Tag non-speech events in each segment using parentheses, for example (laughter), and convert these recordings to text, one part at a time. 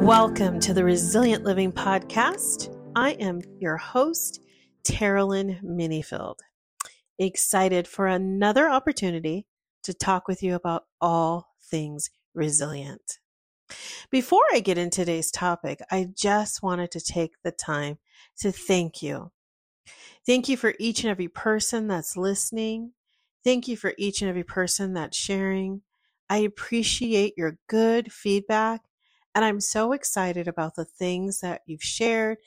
Welcome to the Resilient Living Podcast. I am your host, Terilyn Minifield. Excited for another opportunity to talk with you about all things resilient. Before I get into today's topic, I just wanted to take the time to thank you. Thank you for each and every person that's listening. Thank you for each and every person that's sharing. I appreciate your good feedback and I'm so excited about the things that you've shared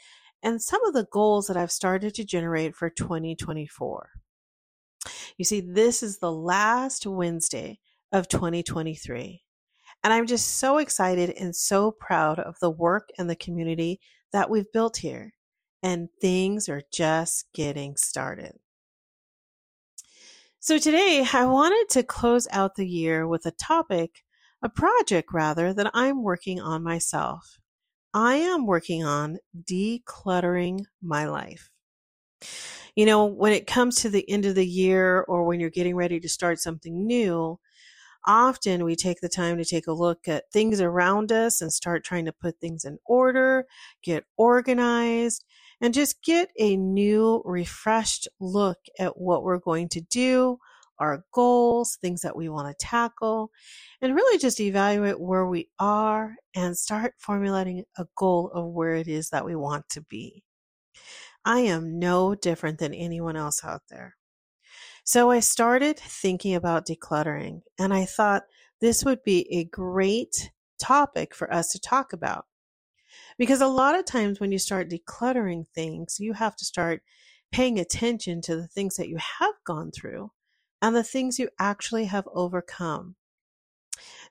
and some of the goals that I've started to generate for 2024. You see, this is the last Wednesday of 2023. And I'm just so excited and so proud of the work and the community that we've built here. And things are just getting started. So today I wanted to close out the year with a topic a project rather that I'm working on myself. I am working on decluttering my life. You know, when it comes to the end of the year or when you're getting ready to start something new, often we take the time to take a look at things around us and start trying to put things in order, get organized, and just get a new, refreshed look at what we're going to do, our goals, things that we want to tackle, and really just evaluate where we are and start formulating a goal of where it is that we want to be. I am no different than anyone else out there. So I started thinking about decluttering, and I thought this would be a great topic for us to talk about. Because a lot of times when you start decluttering things, you have to start paying attention to the things that you have gone through and the things you actually have overcome.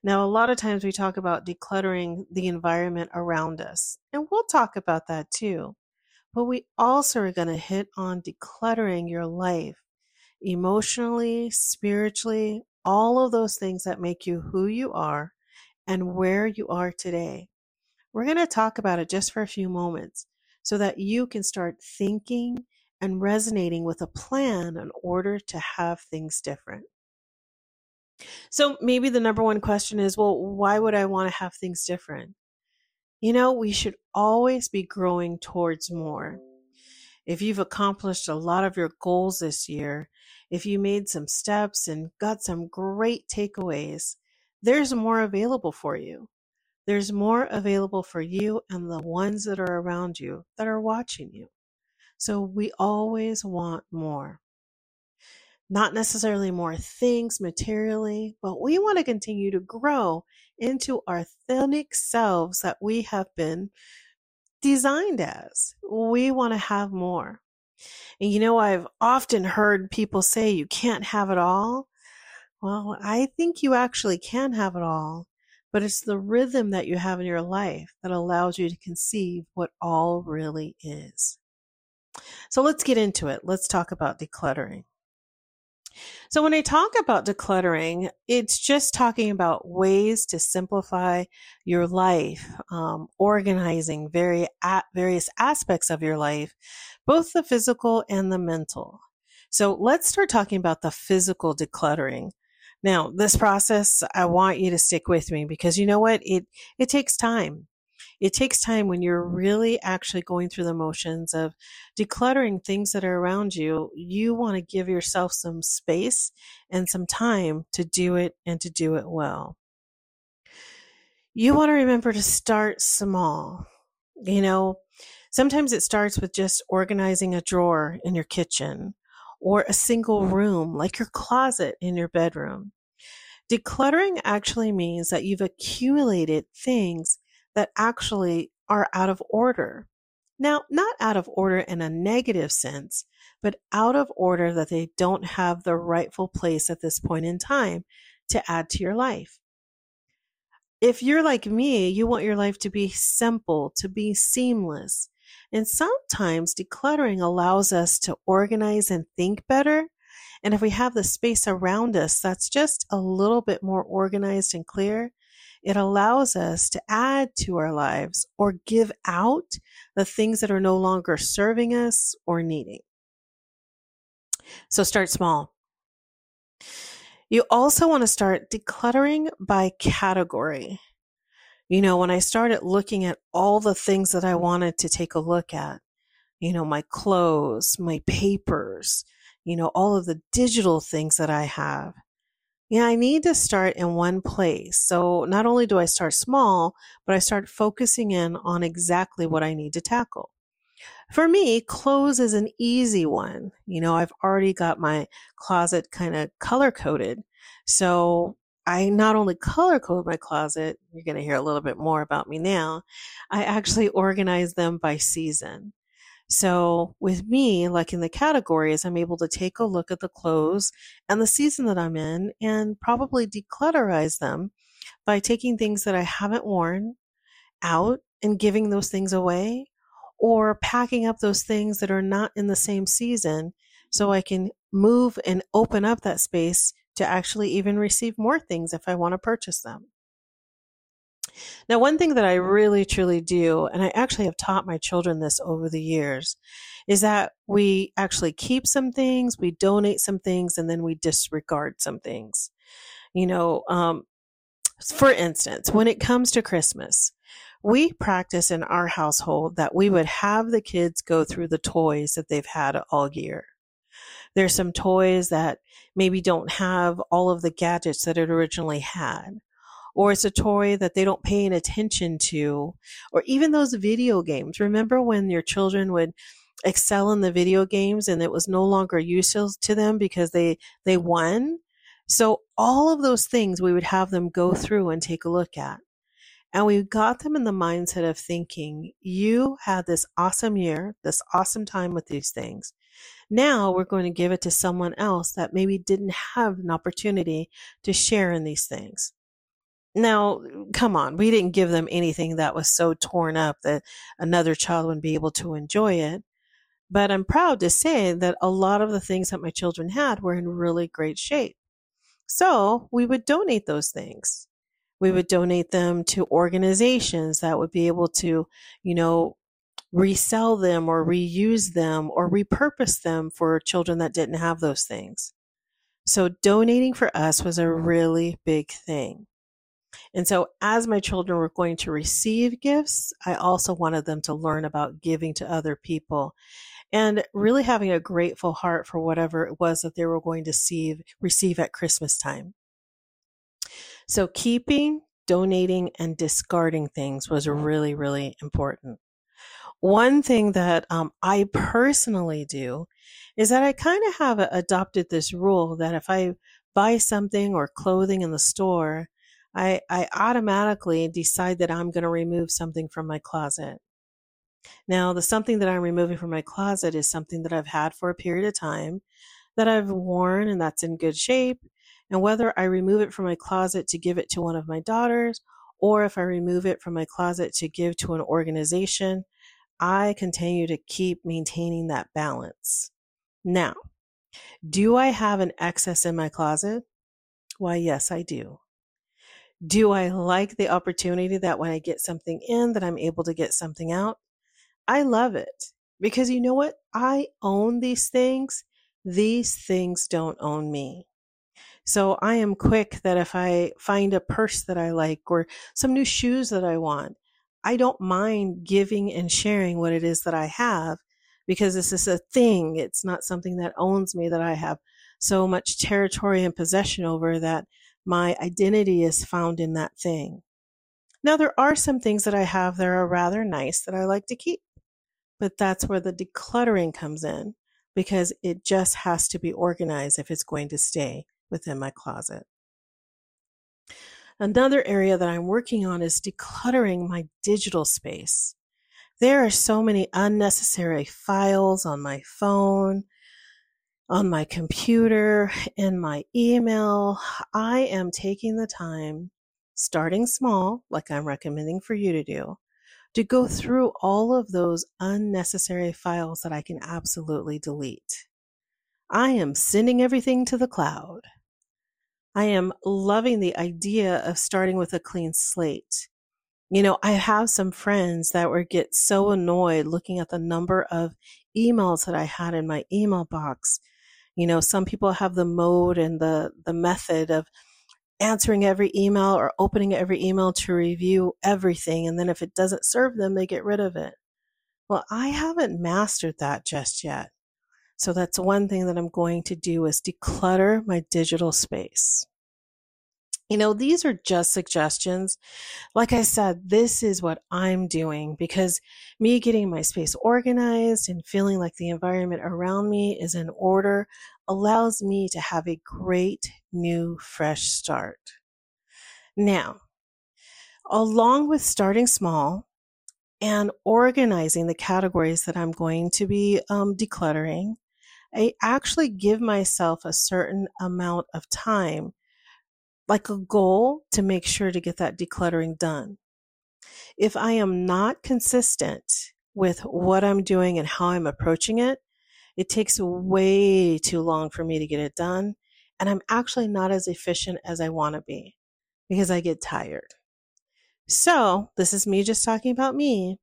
Now, a lot of times we talk about decluttering the environment around us, and we'll talk about that too. But we also are going to hit on decluttering your life emotionally, spiritually, all of those things that make you who you are and where you are today. We're going to talk about it just for a few moments so that you can start thinking and resonating with a plan in order to have things different. So maybe the number one question is, well, why would I want to have things different? You know, we should always be growing towards more. If you've accomplished a lot of your goals this year, if you made some steps and got some great takeaways, there's more available for you. There's more available for you and the ones that are around you that are watching you. So we always want more. Not necessarily more things materially, but we want to continue to grow into our authentic selves that we have been designed as. We want to have more. And you know, I've often heard people say you can't have it all. Well, I think you actually can have it all, but it's the rhythm that you have in your life that allows you to conceive what all really is. So let's get into it. Let's talk about decluttering. So when I talk about decluttering, it's just talking about ways to simplify your life, um, organizing very various aspects of your life, both the physical and the mental. So let's start talking about the physical decluttering. Now, this process, I want you to stick with me because you know what? It, it takes time it takes time when you're really actually going through the motions of decluttering things that are around you. You want to give yourself some space and some time to do it and to do it well. You want to remember to start small. You know, sometimes it starts with just organizing a drawer in your kitchen or a single room like your closet in your bedroom. Decluttering actually means that you've accumulated things that actually are out of order. Now, not out of order in a negative sense, but out of order that they don't have the rightful place at this point in time to add to your life. If you're like me, you want your life to be simple, to be seamless. And sometimes decluttering allows us to organize and think better. And if we have the space around us that's just a little bit more organized and clear, it allows us to add to our lives or give out the things that are no longer serving us or needing. So start small. You also want to start decluttering by category. You know, when I started looking at all the things that I wanted to take a look at, you know, my clothes, my papers, you know, all of the digital things that I have. Yeah, I need to start in one place. So not only do I start small, but I start focusing in on exactly what I need to tackle. For me, clothes is an easy one. You know, I've already got my closet kind of color coded. So I not only color code my closet, you're going to hear a little bit more about me now. I actually organize them by season. So with me, like in the categories, I'm able to take a look at the clothes and the season that I'm in and probably declutterize them by taking things that I haven't worn out and giving those things away or packing up those things that are not in the same season so I can move and open up that space to actually even receive more things if I want to purchase them. Now, one thing that I really truly do, and I actually have taught my children this over the years, is that we actually keep some things, we donate some things, and then we disregard some things. You know, um, for instance, when it comes to Christmas, we practice in our household that we would have the kids go through the toys that they've had all year. There's some toys that maybe don't have all of the gadgets that it originally had or it's a toy that they don't pay any attention to, or even those video games. Remember when your children would excel in the video games and it was no longer useful to them because they, they won? So all of those things we would have them go through and take a look at. And we got them in the mindset of thinking, you had this awesome year, this awesome time with these things. Now we're going to give it to someone else that maybe didn't have an opportunity to share in these things. Now, come on, we didn't give them anything that was so torn up that another child wouldn't be able to enjoy it. But I'm proud to say that a lot of the things that my children had were in really great shape. So we would donate those things. We would donate them to organizations that would be able to, you know, resell them or reuse them or repurpose them for children that didn't have those things. So donating for us was a really big thing. And so, as my children were going to receive gifts, I also wanted them to learn about giving to other people and really having a grateful heart for whatever it was that they were going to see, receive at Christmas time. So, keeping, donating, and discarding things was really, really important. One thing that um, I personally do is that I kind of have adopted this rule that if I buy something or clothing in the store, I, I automatically decide that I'm going to remove something from my closet. Now, the something that I'm removing from my closet is something that I've had for a period of time that I've worn and that's in good shape. And whether I remove it from my closet to give it to one of my daughters or if I remove it from my closet to give to an organization, I continue to keep maintaining that balance. Now, do I have an excess in my closet? Why, yes, I do. Do I like the opportunity that when I get something in that I'm able to get something out? I love it because you know what? I own these things. These things don't own me. So I am quick that if I find a purse that I like or some new shoes that I want, I don't mind giving and sharing what it is that I have because this is a thing. It's not something that owns me that I have so much territory and possession over that my identity is found in that thing. Now, there are some things that I have that are rather nice that I like to keep, but that's where the decluttering comes in because it just has to be organized if it's going to stay within my closet. Another area that I'm working on is decluttering my digital space. There are so many unnecessary files on my phone, on my computer, in my email. I am taking the time, starting small, like I'm recommending for you to do, to go through all of those unnecessary files that I can absolutely delete. I am sending everything to the cloud. I am loving the idea of starting with a clean slate. You know, I have some friends that would get so annoyed looking at the number of emails that I had in my email box you know, some people have the mode and the, the method of answering every email or opening every email to review everything. And then if it doesn't serve them, they get rid of it. Well, I haven't mastered that just yet. So that's one thing that I'm going to do is declutter my digital space. You know, these are just suggestions. Like I said, this is what I'm doing because me getting my space organized and feeling like the environment around me is in order allows me to have a great new fresh start. Now, along with starting small and organizing the categories that I'm going to be um, decluttering, I actually give myself a certain amount of time like a goal to make sure to get that decluttering done. If I am not consistent with what I'm doing and how I'm approaching it, it takes way too long for me to get it done. And I'm actually not as efficient as I want to be because I get tired. So, this is me just talking about me.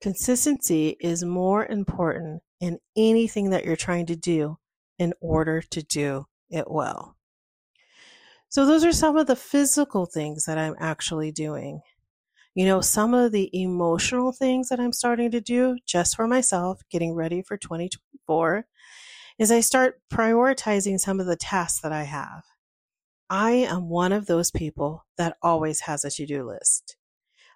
Consistency is more important in anything that you're trying to do in order to do it well. So those are some of the physical things that I'm actually doing. You know, some of the emotional things that I'm starting to do just for myself, getting ready for 2024, is I start prioritizing some of the tasks that I have. I am one of those people that always has a to do list.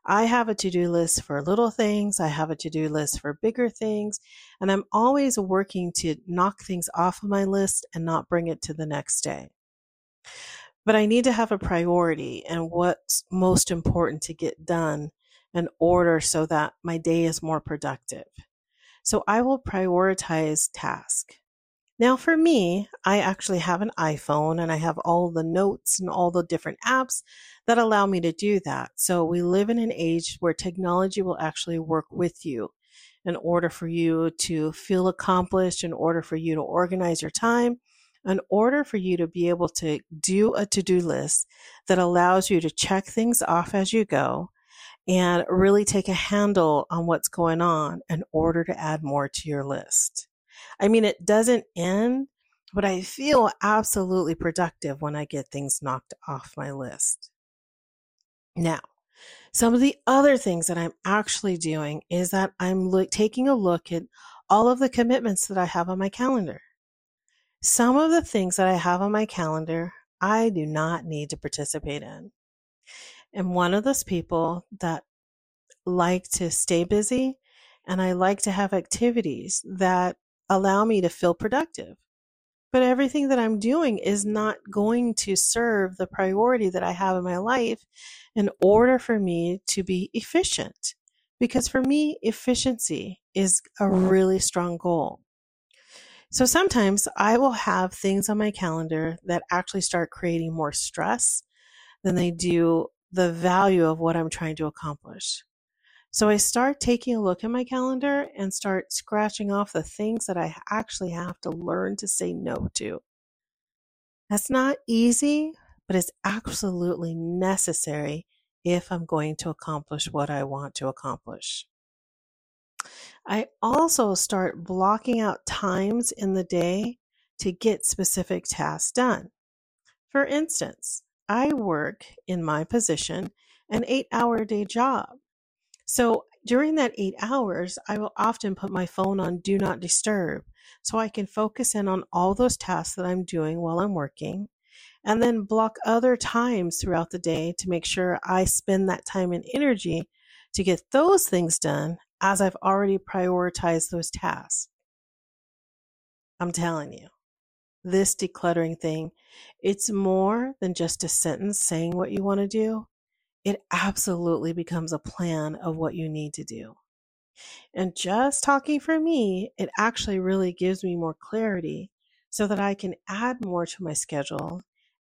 I have a to do list for little things, I have a to do list for bigger things, and I'm always working to knock things off of my list and not bring it to the next day but I need to have a priority and what's most important to get done in order so that my day is more productive. So I will prioritize task. Now for me, I actually have an iPhone and I have all the notes and all the different apps that allow me to do that. So we live in an age where technology will actually work with you in order for you to feel accomplished, in order for you to organize your time, in order for you to be able to do a to do list that allows you to check things off as you go and really take a handle on what's going on in order to add more to your list. I mean, it doesn't end, but I feel absolutely productive when I get things knocked off my list. Now, some of the other things that I'm actually doing is that I'm lo- taking a look at all of the commitments that I have on my calendar. Some of the things that I have on my calendar, I do not need to participate in. I'm one of those people that like to stay busy and I like to have activities that allow me to feel productive. But everything that I'm doing is not going to serve the priority that I have in my life in order for me to be efficient. Because for me, efficiency is a really strong goal. So sometimes I will have things on my calendar that actually start creating more stress than they do the value of what I'm trying to accomplish. So I start taking a look at my calendar and start scratching off the things that I actually have to learn to say no to. That's not easy, but it's absolutely necessary if I'm going to accomplish what I want to accomplish. I also start blocking out times in the day to get specific tasks done. For instance, I work in my position an eight hour day job. So during that eight hours, I will often put my phone on do not disturb so I can focus in on all those tasks that I'm doing while I'm working and then block other times throughout the day to make sure I spend that time and energy to get those things done as I've already prioritized those tasks. I'm telling you, this decluttering thing, it's more than just a sentence saying what you want to do. It absolutely becomes a plan of what you need to do. And just talking for me, it actually really gives me more clarity so that I can add more to my schedule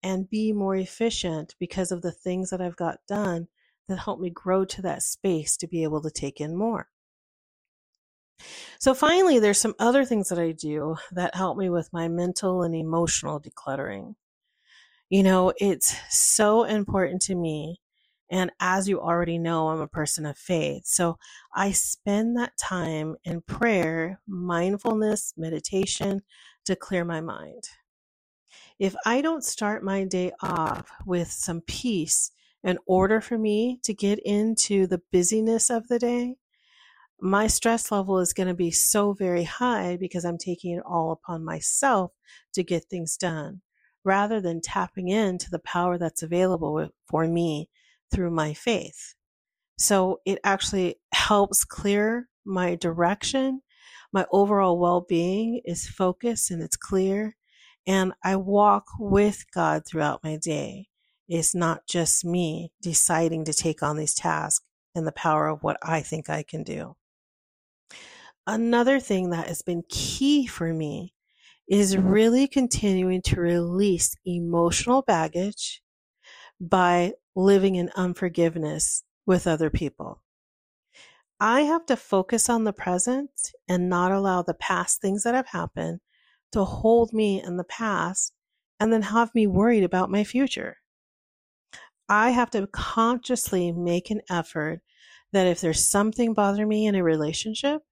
and be more efficient because of the things that I've got done that help me grow to that space to be able to take in more. So finally, there's some other things that I do that help me with my mental and emotional decluttering. You know, it's so important to me. And as you already know, I'm a person of faith. So I spend that time in prayer, mindfulness, meditation to clear my mind. If I don't start my day off with some peace in order for me to get into the busyness of the day, my stress level is going to be so very high because I'm taking it all upon myself to get things done rather than tapping into the power that's available for me through my faith. So it actually helps clear my direction. My overall well being is focused and it's clear. And I walk with God throughout my day. It's not just me deciding to take on these tasks and the power of what I think I can do. Another thing that has been key for me is really continuing to release emotional baggage by living in unforgiveness with other people. I have to focus on the present and not allow the past things that have happened to hold me in the past and then have me worried about my future. I have to consciously make an effort that if there's something bothering me in a relationship,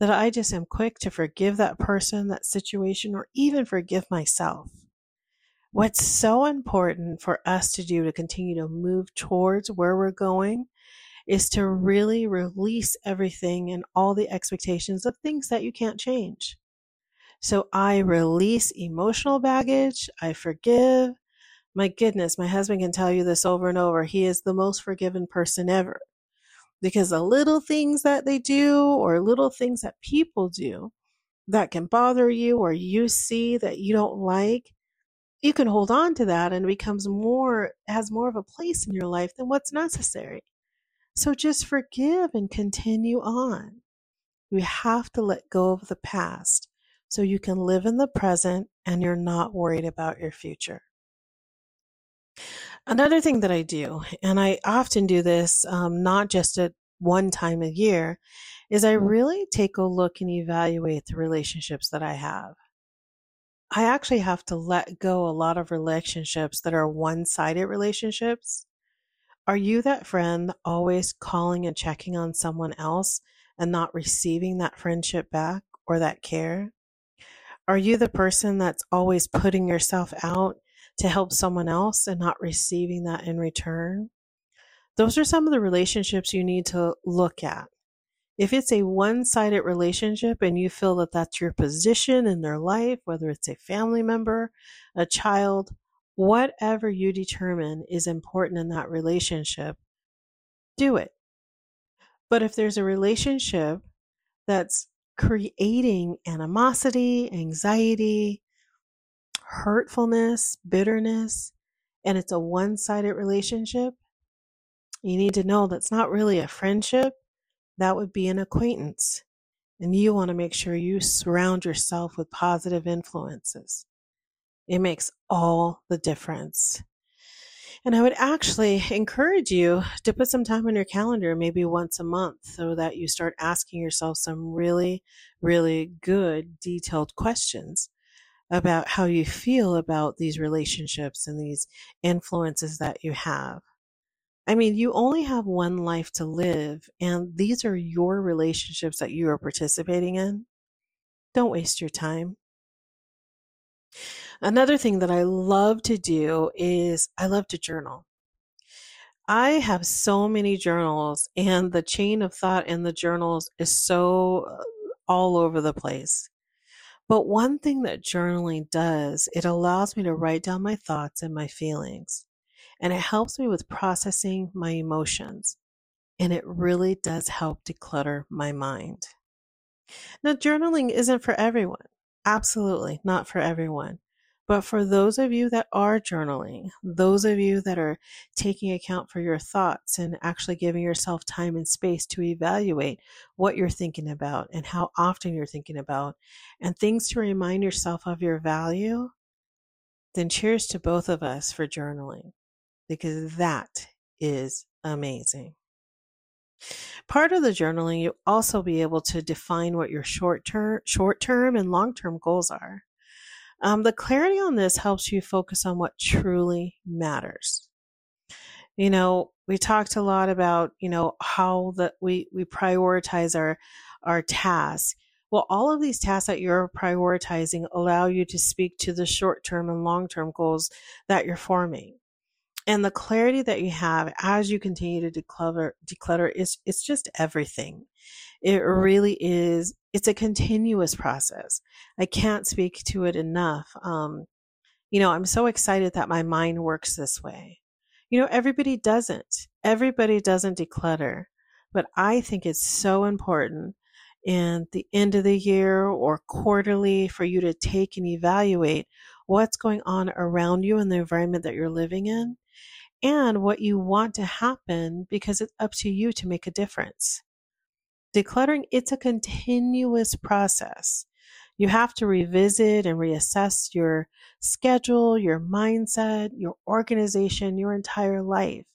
that I just am quick to forgive that person, that situation, or even forgive myself. What's so important for us to do to continue to move towards where we're going is to really release everything and all the expectations of things that you can't change. So I release emotional baggage. I forgive. My goodness, my husband can tell you this over and over. He is the most forgiven person ever because the little things that they do or little things that people do that can bother you or you see that you don't like, you can hold on to that and it becomes more, has more of a place in your life than what's necessary. So just forgive and continue on. You have to let go of the past so you can live in the present and you're not worried about your future. Another thing that I do, and I often do this um, not just at one time a year, is I mm-hmm. really take a look and evaluate the relationships that I have. I actually have to let go a lot of relationships that are one sided relationships. Are you that friend always calling and checking on someone else and not receiving that friendship back or that care? Are you the person that's always putting yourself out to help someone else and not receiving that in return? Those are some of the relationships you need to look at. If it's a one sided relationship and you feel that that's your position in their life, whether it's a family member, a child, whatever you determine is important in that relationship, do it. But if there's a relationship that's creating animosity, anxiety, hurtfulness, bitterness, and it's a one sided relationship, you need to know that's not really a friendship, that would be an acquaintance. And you want to make sure you surround yourself with positive influences. It makes all the difference. And I would actually encourage you to put some time on your calendar, maybe once a month, so that you start asking yourself some really, really good, detailed questions about how you feel about these relationships and these influences that you have. I mean, you only have one life to live, and these are your relationships that you are participating in. Don't waste your time. Another thing that I love to do is I love to journal. I have so many journals, and the chain of thought in the journals is so uh, all over the place. But one thing that journaling does, it allows me to write down my thoughts and my feelings, and it helps me with processing my emotions. And it really does help declutter my mind. Now, journaling isn't for everyone. Absolutely not for everyone. But for those of you that are journaling, those of you that are taking account for your thoughts and actually giving yourself time and space to evaluate what you're thinking about and how often you're thinking about and things to remind yourself of your value, then cheers to both of us for journaling because that is amazing. Part of the journaling, you also be able to define what your short term, short term and long term goals are. Um, the clarity on this helps you focus on what truly matters. You know, we talked a lot about, you know, how that we, we prioritize our, our tasks. Well, all of these tasks that you're prioritizing allow you to speak to the short term and long term goals that you're forming. And the clarity that you have as you continue to declutter, declutter is, it's just everything. It really is, it's a continuous process. I can't speak to it enough. Um, you know, I'm so excited that my mind works this way. You know, everybody doesn't. Everybody doesn't declutter. But I think it's so important in the end of the year or quarterly for you to take and evaluate what's going on around you in the environment that you're living in and what you want to happen because it's up to you to make a difference. Decluttering, it's a continuous process. You have to revisit and reassess your schedule, your mindset, your organization, your entire life.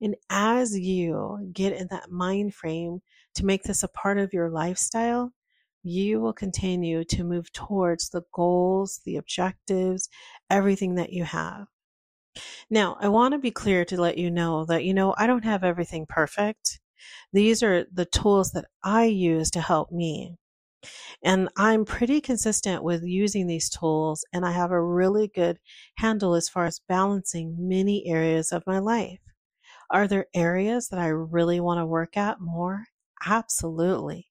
And as you get in that mind frame to make this a part of your lifestyle, you will continue to move towards the goals, the objectives, everything that you have. Now, I want to be clear to let you know that, you know, I don't have everything perfect. These are the tools that I use to help me. And I'm pretty consistent with using these tools, and I have a really good handle as far as balancing many areas of my life. Are there areas that I really want to work at more? Absolutely.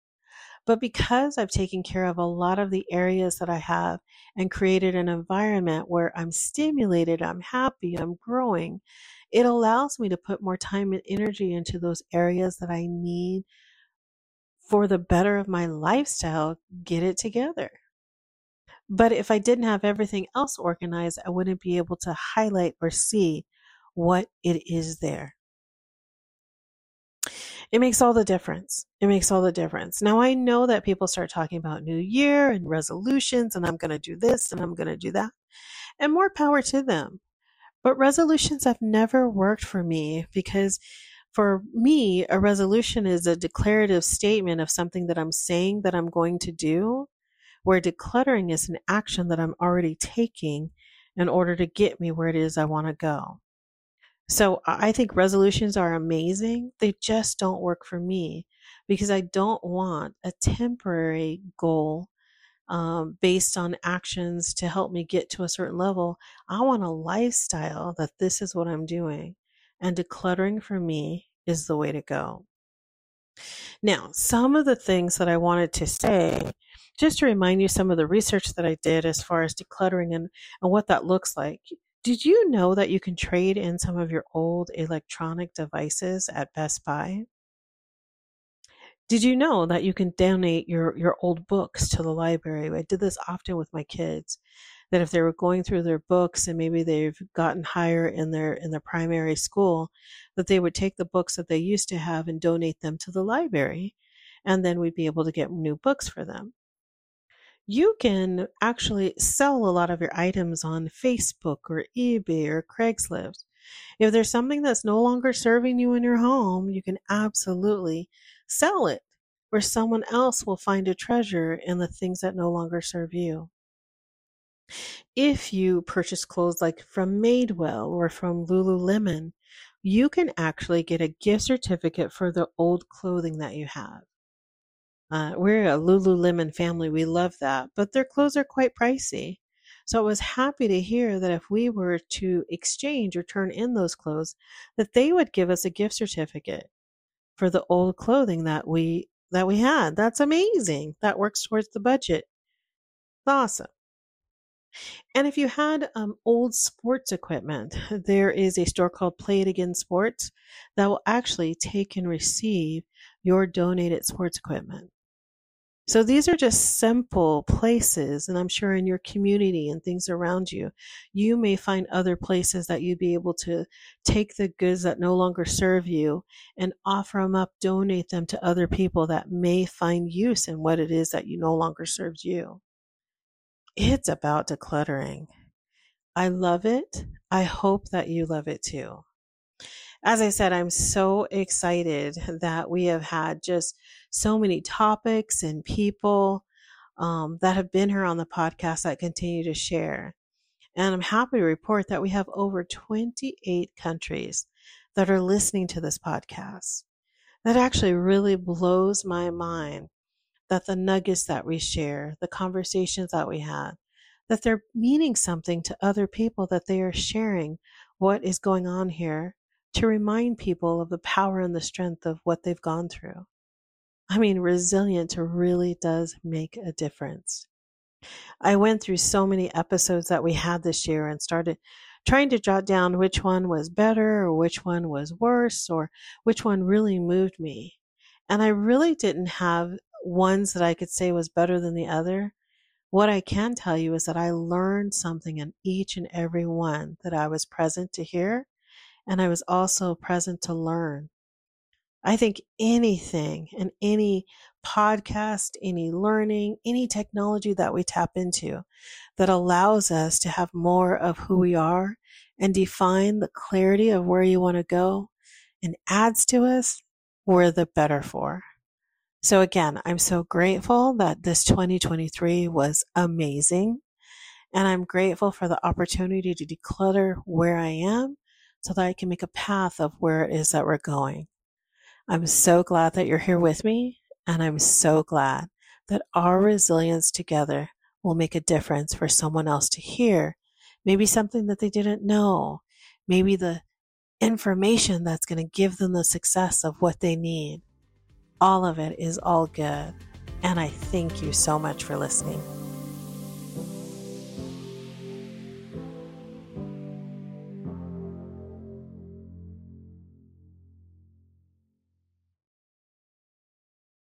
But because I've taken care of a lot of the areas that I have and created an environment where I'm stimulated, I'm happy, I'm growing, it allows me to put more time and energy into those areas that I need for the better of my lifestyle, get it together. But if I didn't have everything else organized, I wouldn't be able to highlight or see what it is there. It makes all the difference. It makes all the difference. Now, I know that people start talking about New Year and resolutions, and I'm going to do this and I'm going to do that, and more power to them. But resolutions have never worked for me because for me, a resolution is a declarative statement of something that I'm saying that I'm going to do, where decluttering is an action that I'm already taking in order to get me where it is I want to go. So I think resolutions are amazing. They just don't work for me because I don't want a temporary goal um, based on actions to help me get to a certain level. I want a lifestyle that this is what I'm doing. And decluttering for me is the way to go. Now, some of the things that I wanted to say, just to remind you some of the research that I did as far as decluttering and, and what that looks like. Did you know that you can trade in some of your old electronic devices at Best Buy? Did you know that you can donate your, your old books to the library? I did this often with my kids that if they were going through their books and maybe they've gotten higher in their in their primary school that they would take the books that they used to have and donate them to the library and then we'd be able to get new books for them you can actually sell a lot of your items on Facebook or eBay or Craigslist. If there's something that's no longer serving you in your home, you can absolutely sell it where someone else will find a treasure in the things that no longer serve you. If you purchase clothes like from Madewell or from Lululemon, you can actually get a gift certificate for the old clothing that you have. Uh, we're a Lululemon family. We love that, but their clothes are quite pricey. So I was happy to hear that if we were to exchange or turn in those clothes, that they would give us a gift certificate for the old clothing that we that we had. That's amazing. That works towards the budget. It's awesome. And if you had um, old sports equipment, (laughs) there is a store called Play It Again Sports that will actually take and receive your donated sports equipment. So these are just simple places, and I'm sure in your community and things around you, you may find other places that you'd be able to take the goods that no longer serve you and offer them up, donate them to other people that may find use in what it is that you no longer serves you. It's about decluttering. I love it. I hope that you love it too as I said, I'm so excited that we have had just so many topics and people um, that have been here on the podcast that continue to share. And I'm happy to report that we have over 28 countries that are listening to this podcast. That actually really blows my mind that the nuggets that we share, the conversations that we had, that they're meaning something to other people, that they are sharing what is going on here to remind people of the power and the strength of what they've gone through. I mean, resilience really does make a difference. I went through so many episodes that we had this year and started trying to jot down which one was better or which one was worse or which one really moved me. And I really didn't have ones that I could say was better than the other. What I can tell you is that I learned something in each and every one that I was present to hear, and I was also present to learn. I think anything and any podcast, any learning, any technology that we tap into that allows us to have more of who we are and define the clarity of where you want to go and adds to us, we're the better for. So again, I'm so grateful that this 2023 was amazing. And I'm grateful for the opportunity to declutter where I am so that I can make a path of where it is that we're going. I'm so glad that you're here with me. And I'm so glad that our resilience together will make a difference for someone else to hear. Maybe something that they didn't know. Maybe the information that's going to give them the success of what they need. All of it is all good. And I thank you so much for listening.